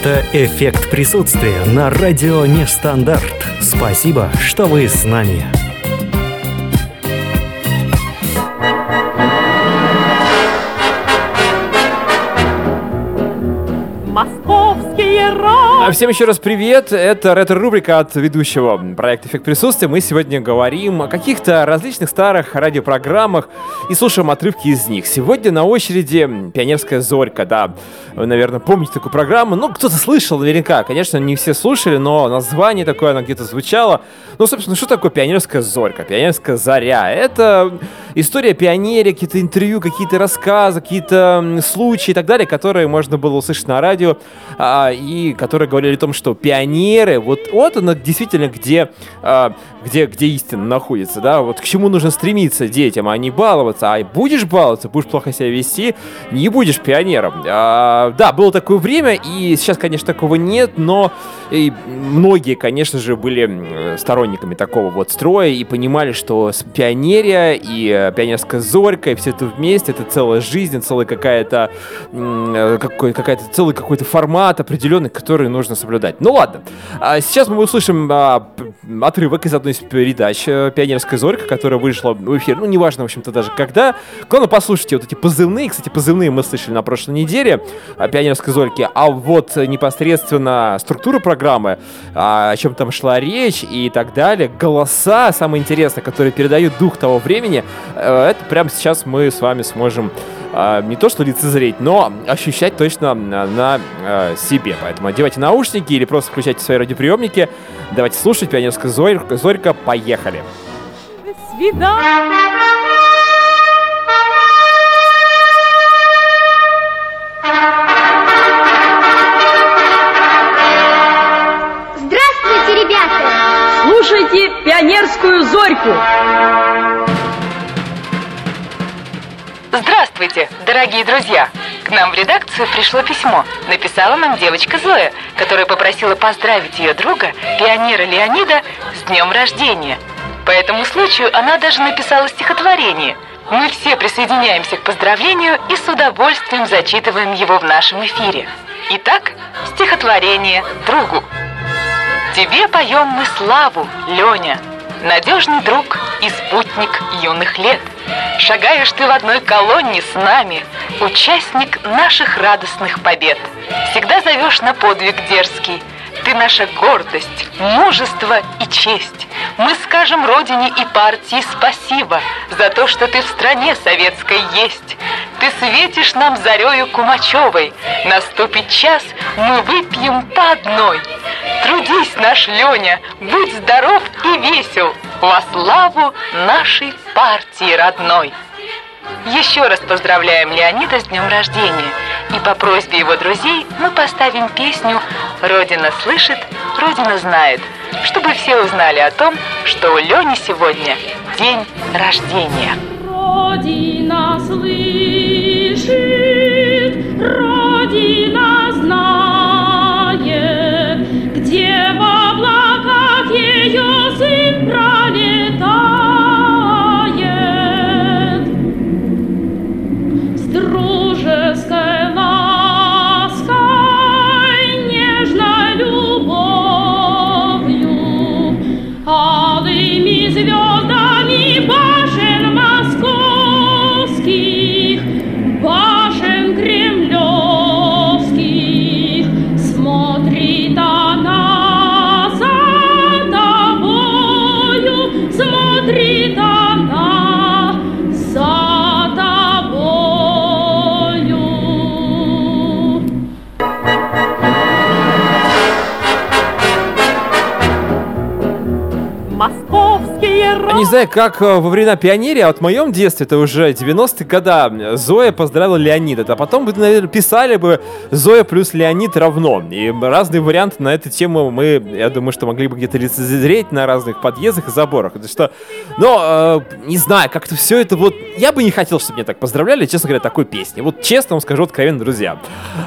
Это «Эффект присутствия» на радио «Нестандарт». Спасибо, что вы с нами. А всем еще раз привет, это ретро-рубрика от ведущего проекта «Эффект присутствия». Мы сегодня говорим о каких-то различных старых радиопрограммах и слушаем отрывки из них. Сегодня на очереди «Пионерская зорька», да, вы, наверное, помните такую программу, ну, кто-то слышал наверняка, конечно, не все слушали, но название такое, оно где-то звучало. Ну, собственно, что такое «Пионерская зорька», «Пионерская заря»? Это история пионерии, какие-то интервью, какие-то рассказы, какие-то случаи и так далее, которые можно было услышать на радио, а, и которые говорили о том, что пионеры, вот, вот оно действительно, где, а, где, где истина находится, да, вот к чему нужно стремиться детям, а не баловаться, а будешь баловаться, будешь плохо себя вести, не будешь пионером. А, да, было такое время, и сейчас, конечно, такого нет, но и многие, конечно же, были сторонниками такого вот строя и понимали, что пионерия и э, пионерская зорька, и все это вместе, это целая жизнь, целая какая-то э, какой, какая-то целый какой-то формат определенный, который нужно соблюдать. Ну ладно, а сейчас мы услышим а, отрывок из одной из передач э, «Пионерская зорька», которая вышла в эфир, ну неважно, в общем-то, даже когда. Главное, послушайте вот эти позывные, кстати, позывные мы слышали на прошлой неделе «Пионерской зорьки», а вот непосредственно структура программы, а, о чем там шла речь и так далее, голоса, самое интересное, которые передают дух того времени, э, это прямо сейчас мы с вами сможем э, не то что лицезреть, но ощущать точно на, на э, себе. Поэтому одевайте наушники или просто включайте свои радиоприемники. Давайте слушать пионерская зорька. Зорька, поехали. Свидание. Здравствуйте, ребята! Слушайте пионерскую зорьку. Здравствуйте, дорогие друзья! К нам в редакцию пришло письмо. Написала нам девочка Зоя, которая попросила поздравить ее друга, пионера Леонида, с днем рождения. По этому случаю она даже написала стихотворение. Мы все присоединяемся к поздравлению и с удовольствием зачитываем его в нашем эфире. Итак, стихотворение другу. Тебе поем мы славу, Леня, надежный друг и спутник юных лет. Шагаешь ты в одной колонне с нами, участник наших радостных побед. Всегда зовешь на подвиг дерзкий, ты наша гордость, мужество и честь. Мы скажем Родине и партии спасибо за то, что ты в стране советской есть. Ты светишь нам зарею Кумачевой. Наступит час, мы выпьем по одной. Трудись, наш Леня, будь здоров и весел во славу нашей партии родной. Еще раз поздравляем Леонида с днем рождения. И по просьбе его друзей мы поставим песню «Родина слышит, Родина знает», чтобы все узнали о том, что у Лени сегодня день рождения. Родина слышит, Родина знает, знаю, как э, во времена пионерии, а вот в моем детстве, это уже 90-е года, Зоя поздравила Леонида. А потом бы, наверное, писали бы Зоя плюс Леонид равно. И разные варианты на эту тему мы, я думаю, что могли бы где-то лицезреть на разных подъездах и заборах. Это что, но, э, не знаю, как-то все это вот... Я бы не хотел, чтобы меня так поздравляли, честно говоря, такой песни. Вот честно вам скажу, откровенно, друзья.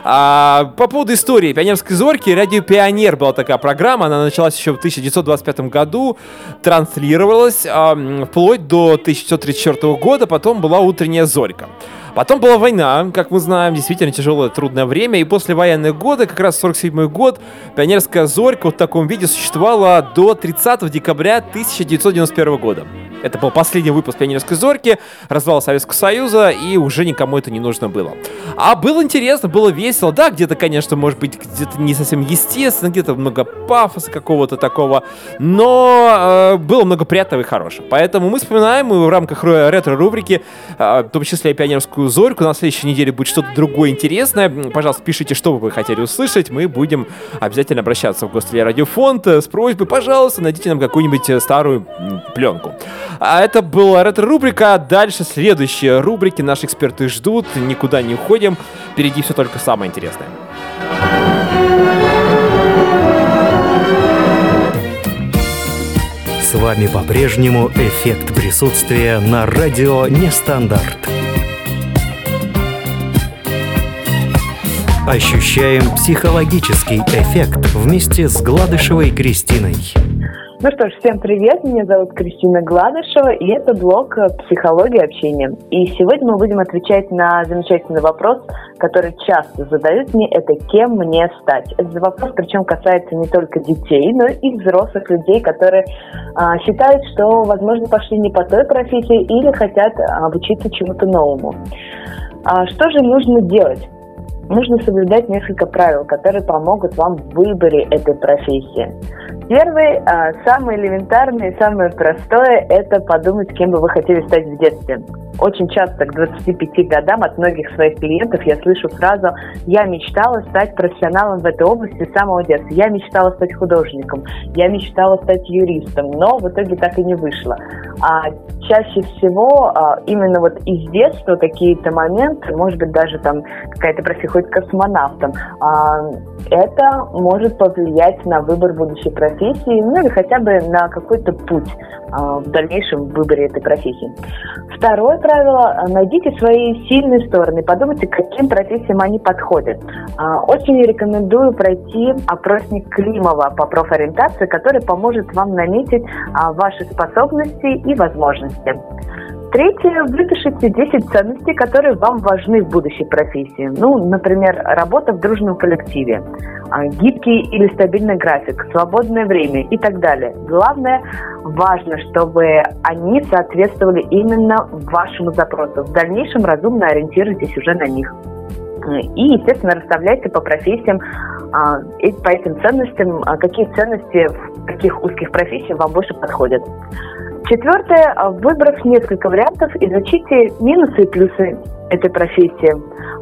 А, по поводу истории пионерской зорьки, радио Пионер была такая программа, она началась еще в 1925 году, транслировалась а, вплоть до 1934 года, потом была утренняя зорька. Потом была война, как мы знаем, действительно тяжелое, трудное время, и после военных годы, как раз 47 год, пионерская зорька вот в таком виде существовала до 30 декабря 1991 года. Это был последний выпуск «Пионерской зорьки», развал Советского Союза, и уже никому это не нужно было. А было интересно, было весело. Да, где-то, конечно, может быть, где-то не совсем естественно, где-то много пафоса какого-то такого, но э, было много приятного и хорошего. Поэтому мы вспоминаем мы в рамках ретро-рубрики, э, в том числе и «Пионерскую зорьку». На следующей неделе будет что-то другое интересное. Пожалуйста, пишите, что вы хотели услышать. Мы будем обязательно обращаться в Гостелерадиофонд с просьбой, пожалуйста, найдите нам какую-нибудь э, старую пленку. А это была ретро-рубрика. Дальше следующие рубрики. Наши эксперты ждут. Никуда не уходим. Впереди все только самое интересное. С вами по-прежнему эффект присутствия на радио Нестандарт. Ощущаем психологический эффект вместе с Гладышевой Кристиной. Ну что ж, всем привет, меня зовут Кристина Гладышева, и это блог «Психология общения». И сегодня мы будем отвечать на замечательный вопрос, который часто задают мне, это «Кем мне стать?». Этот вопрос, причем касается не только детей, но и взрослых людей, которые а, считают, что, возможно, пошли не по той профессии или хотят обучиться чему-то новому. А что же нужно делать? Нужно соблюдать несколько правил, которые помогут вам в выборе этой профессии. Первый, а, самый элементарный, самое простое – это подумать, кем бы вы хотели стать в детстве. Очень часто к 25 годам от многих своих клиентов я слышу фразу «Я мечтала стать профессионалом в этой области с самого детства. Я мечтала стать художником. Я мечтала стать юристом». Но в итоге так и не вышло. А чаще всего а, именно вот из детства какие-то моменты, может быть, даже там какая-то профессия хоть космонавтом, а, это может повлиять на выбор будущей профессии, ну или хотя бы на какой-то путь а, в дальнейшем выборе этой профессии. Второе правило – найдите свои сильные стороны, подумайте, к каким профессиям они подходят. А, очень рекомендую пройти опросник Климова по профориентации, который поможет вам наметить ваши способности и возможности. Третье, выпишите 10 ценностей, которые вам важны в будущей профессии. Ну, например, работа в дружном коллективе, а, гибкий или стабильный график, свободное время и так далее. Главное, важно, чтобы они соответствовали именно вашему запросу. В дальнейшем разумно ориентируйтесь уже на них. И, естественно, расставляйте по профессиям, а, по этим ценностям, а, какие ценности в каких узких профессиях вам больше подходят. Четвертое, выбрав несколько вариантов, изучите минусы и плюсы этой профессии.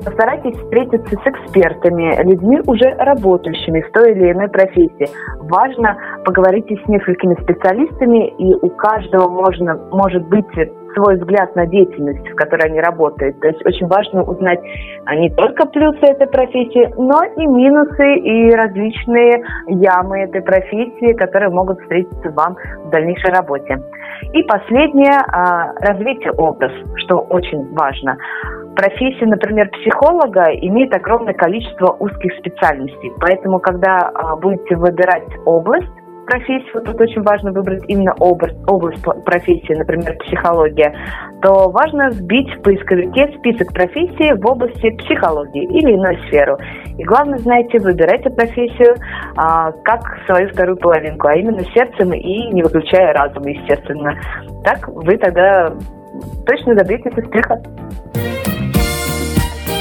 Постарайтесь встретиться с экспертами, людьми, уже работающими в той или иной профессии. Важно поговорить с несколькими специалистами, и у каждого можно, может быть свой взгляд на деятельность, в которой они работают. То есть очень важно узнать а, не только плюсы этой профессии, но и минусы и различные ямы этой профессии, которые могут встретиться вам в дальнейшей работе. И последнее а, – развитие образ, что очень важно. Профессия, например, психолога имеет огромное количество узких специальностей, поэтому, когда а, будете выбирать область, профессию, тут очень важно выбрать именно область, область профессии, например, психология, то важно вбить в поисковике список профессий в области психологии или иной сферу. И главное, знаете, выбирайте профессию а, как свою вторую половинку, а именно сердцем и не выключая разум, естественно. Так вы тогда точно добьетесь успеха.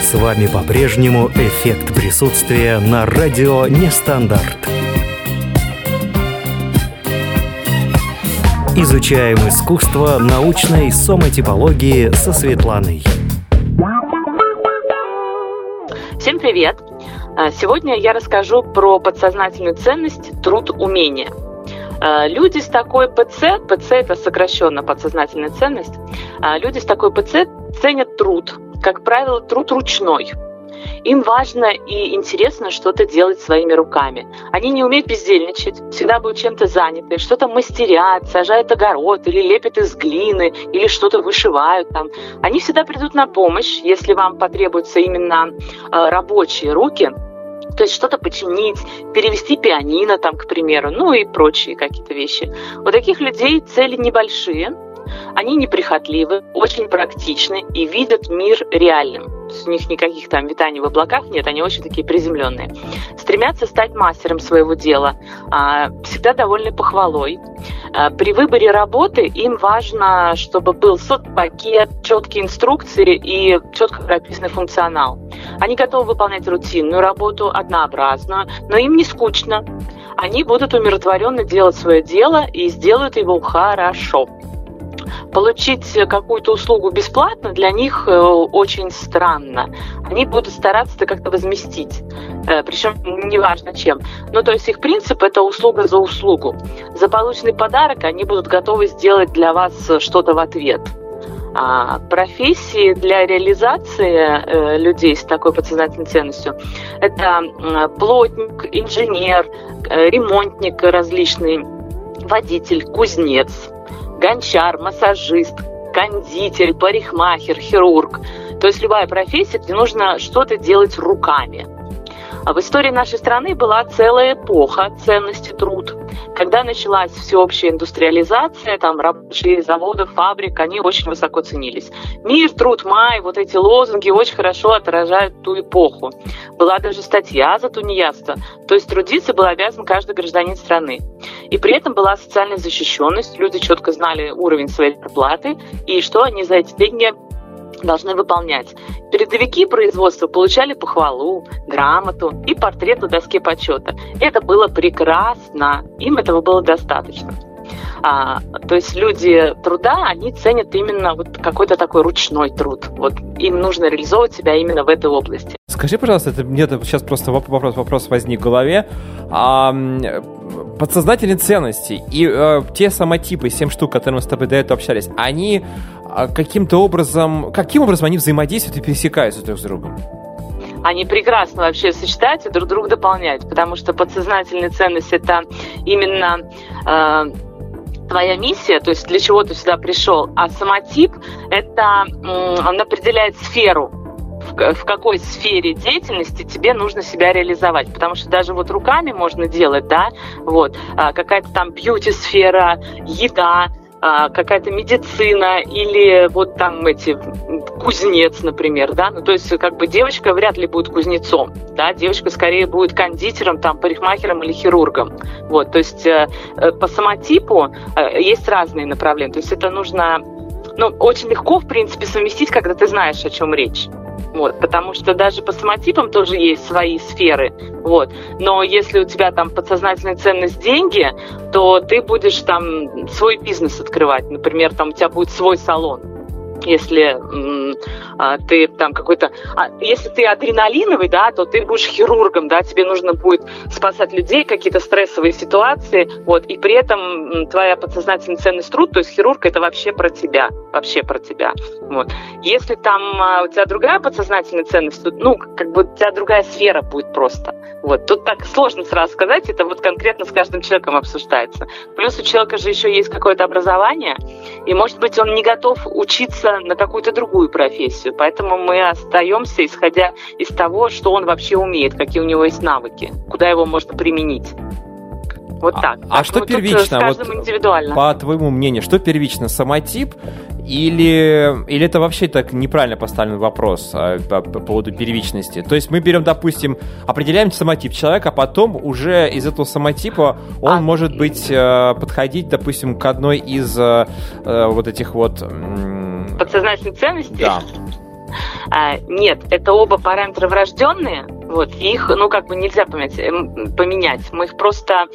С вами по-прежнему эффект присутствия на радио Нестандарт. Изучаем искусство научной сомотипологии со Светланой. Всем привет! А, сегодня я расскажу про подсознательную ценность труд-умение. А, люди с такой ПЦ, ПЦ это сокращенно подсознательная ценность, а, люди с такой ПЦ ценят труд, как правило, труд ручной – им важно и интересно что-то делать своими руками. Они не умеют бездельничать, всегда будут чем-то заняты, что-то мастерят, сажают огород или лепят из глины, или что-то вышивают там. Они всегда придут на помощь, если вам потребуются именно э, рабочие руки, то есть что-то починить, перевести пианино там, к примеру, ну и прочие какие-то вещи. У таких людей цели небольшие, Они неприхотливы, очень практичны и видят мир реальным. То у них никаких там витаний в облаках нет, они очень такие приземленные. Стремятся стать мастером своего дела, а, всегда довольны похвалой. А, при выборе работы им важно, чтобы был соцпакет, четкие инструкции и четко прописанный функционал. Они готовы выполнять рутинную работу, однообразную, но им не скучно. Они будут умиротворенно делать свое дело и сделают его хорошо получить какую-то услугу бесплатно для них э, очень странно. Они будут стараться это как-то возместить, э, причем неважно чем. Ну, то есть их принцип – это услуга за услугу. За полученный подарок они будут готовы сделать для вас что-то в ответ. А профессии для реализации э, людей с такой подсознательной ценностью – это э, плотник, инженер, э, ремонтник различный, водитель, кузнец – гончар, массажист, кондитер, парикмахер, хирург. То есть любая профессия, где нужно что-то делать руками. А в истории нашей страны была целая эпоха ценности труд. Когда началась всеобщая индустриализация, там рабочие заводы, фабрик, они очень высоко ценились. Мир, труд, май, вот эти лозунги очень хорошо отражают ту эпоху. Была даже статья за тунеядство, то есть трудиться был обязан каждый гражданин страны. И при этом была социальная защищенность, люди четко знали уровень своей зарплаты и что они за эти деньги должны выполнять. Передовики производства получали похвалу, грамоту и портрет на доске почета. Это было прекрасно, им этого было достаточно. А, то есть люди труда, они ценят именно вот какой-то такой ручной труд. Вот им нужно реализовывать себя именно в этой области. Скажи, пожалуйста, это мне сейчас просто вопрос, вопрос возник в голове. А, подсознательные ценности и э, те самотипы, 7 штук, которые мы с тобой до этого общались, они каким-то образом, каким образом они взаимодействуют и пересекаются друг с другом? они прекрасно вообще сочетаются, друг друга дополняют, потому что подсознательная ценность это именно э, твоя миссия, то есть для чего ты сюда пришел, а самотип это он определяет сферу, в какой сфере деятельности тебе нужно себя реализовать. Потому что даже вот руками можно делать, да, вот, а, какая-то там бьюти-сфера, еда, а, какая-то медицина или вот там эти кузнец, например, да, ну то есть как бы девочка вряд ли будет кузнецом, да, девочка скорее будет кондитером, там, парикмахером или хирургом, вот, то есть э, э по самотипу э, есть разные направления, то есть это нужно, ну, очень легко, в принципе, совместить, когда ты знаешь, о чем речь. Вот, потому что даже по самотипам тоже есть свои сферы. Вот. Но если у тебя там подсознательная ценность деньги, то ты будешь там свой бизнес открывать. Например, там у тебя будет свой салон если а, ты там какой-то... А, если ты адреналиновый, да, то ты будешь хирургом, да, тебе нужно будет спасать людей, какие-то стрессовые ситуации, вот, и при этом твоя подсознательная ценность труд, то есть хирург это вообще про тебя, вообще про тебя, вот. Если там а, у тебя другая подсознательная ценность, то, ну, как бы у тебя другая сфера будет просто, вот. Тут так сложно сразу сказать, это вот конкретно с каждым человеком обсуждается. Плюс у человека же еще есть какое-то образование, и, может быть, он не готов учиться на какую-то другую профессию, поэтому мы остаемся, исходя из того, что он вообще умеет, какие у него есть навыки, куда его можно применить. Вот а, так. А, что первично? Вот. По твоему мнению, что первично? Самотип или, или это вообще так неправильно поставленный вопрос а, по, по поводу первичности? То есть мы берем, допустим, определяем самотип человека, а потом уже из этого самотипа он а... может быть э, подходить, допустим, к одной из э, э, вот этих вот... Подсознательных ценностей? Да. А, нет, это оба параметра врожденные, вот, их, ну, как бы нельзя поменять, эм, поменять. Мы их просто,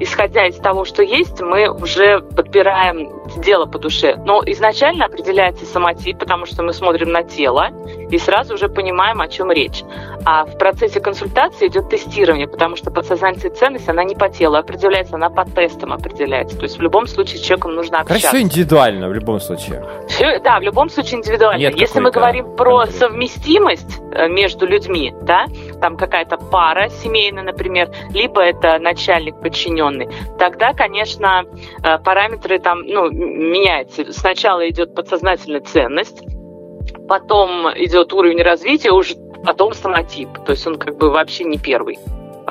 исходя из того, что есть, мы уже подбираем дело по душе. Но изначально определяется самотип, потому что мы смотрим на тело и сразу уже понимаем, о чем речь. А в процессе консультации идет тестирование, потому что подсознательная ценность, она не по телу определяется, она по тестам определяется. То есть в любом случае с человеком нужно общаться. Хорошо индивидуально в любом случае. Все, да, в любом случае индивидуально. Нет Если мы говорим про конкретно. Совместимость э, между людьми, да, там какая-то пара семейная, например, либо это начальник подчиненный, тогда, конечно, э, параметры там, ну, меняются. Сначала идет подсознательная ценность, потом идет уровень развития, уже потом самотип. То есть он как бы вообще не первый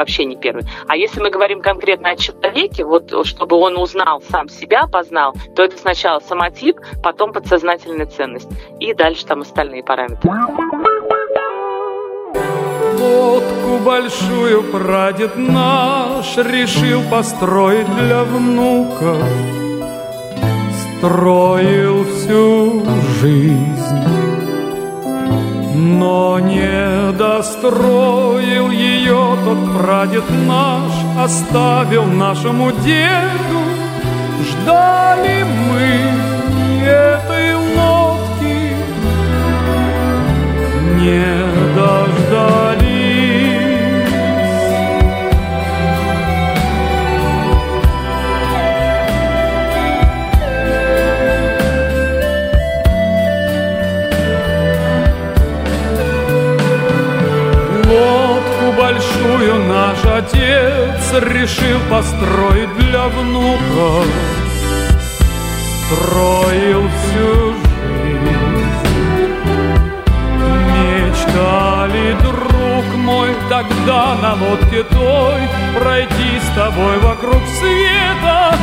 вообще не первый. А если мы говорим конкретно о человеке, вот чтобы он узнал сам себя, познал, то это сначала самотип, потом подсознательная ценность. И дальше там остальные параметры. Лодку большую прадед наш решил построить для внука. Строил всю жизнь, но не достроил тот прадед наш, оставил нашему деду. Ждали мы этой лодки, не дождались. Отец решил построить для внука. Строил всю жизнь. Мечтали, друг мой, тогда на лодке той Пройти с тобой вокруг света,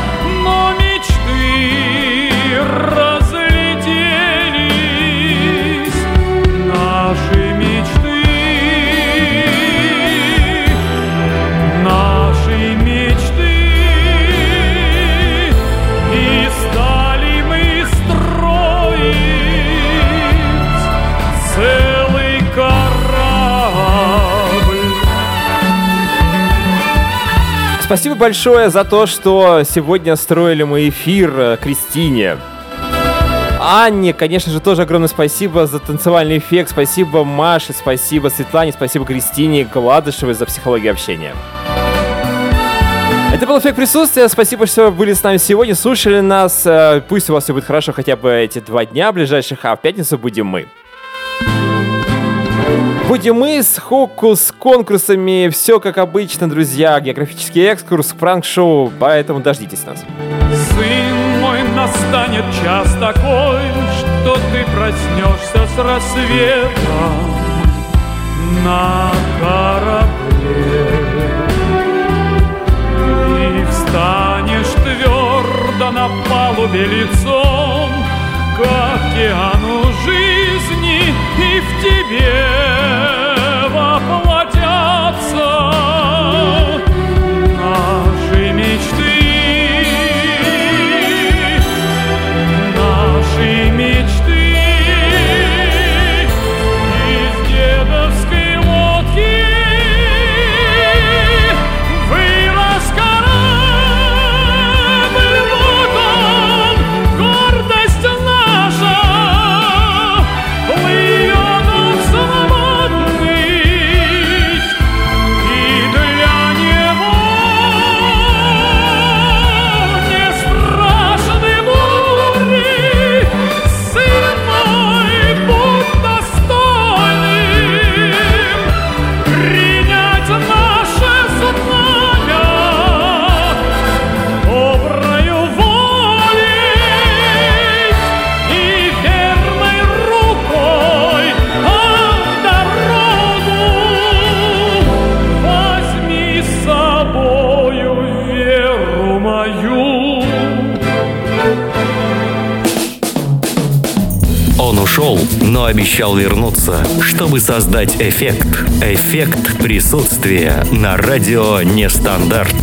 но мечты разлетелись. Спасибо большое за то, что сегодня строили мы эфир э, Кристине. Анне, конечно же, тоже огромное спасибо за танцевальный эффект. Спасибо Маше, спасибо Светлане, спасибо Кристине Гладышевой за психологию общения. Это был эффект присутствия. Спасибо, что были с нами сегодня, слушали нас. Э, Пусть у вас все будет хорошо хотя бы эти два дня ближайших, а в пятницу будем мы. Будем мы с Хокус, с конкурсами, все как обычно, друзья. Географический экскурс, пранк-шоу, поэтому дождитесь нас. Сын мой, настанет час такой, что ты проснешься с рассветом на корабле и встанешь твердо на палубе лицом к океану жизни тебе воплотятся ушел, но обещал вернуться, чтобы создать эффект. Эффект присутствия на радио «Нестандарт».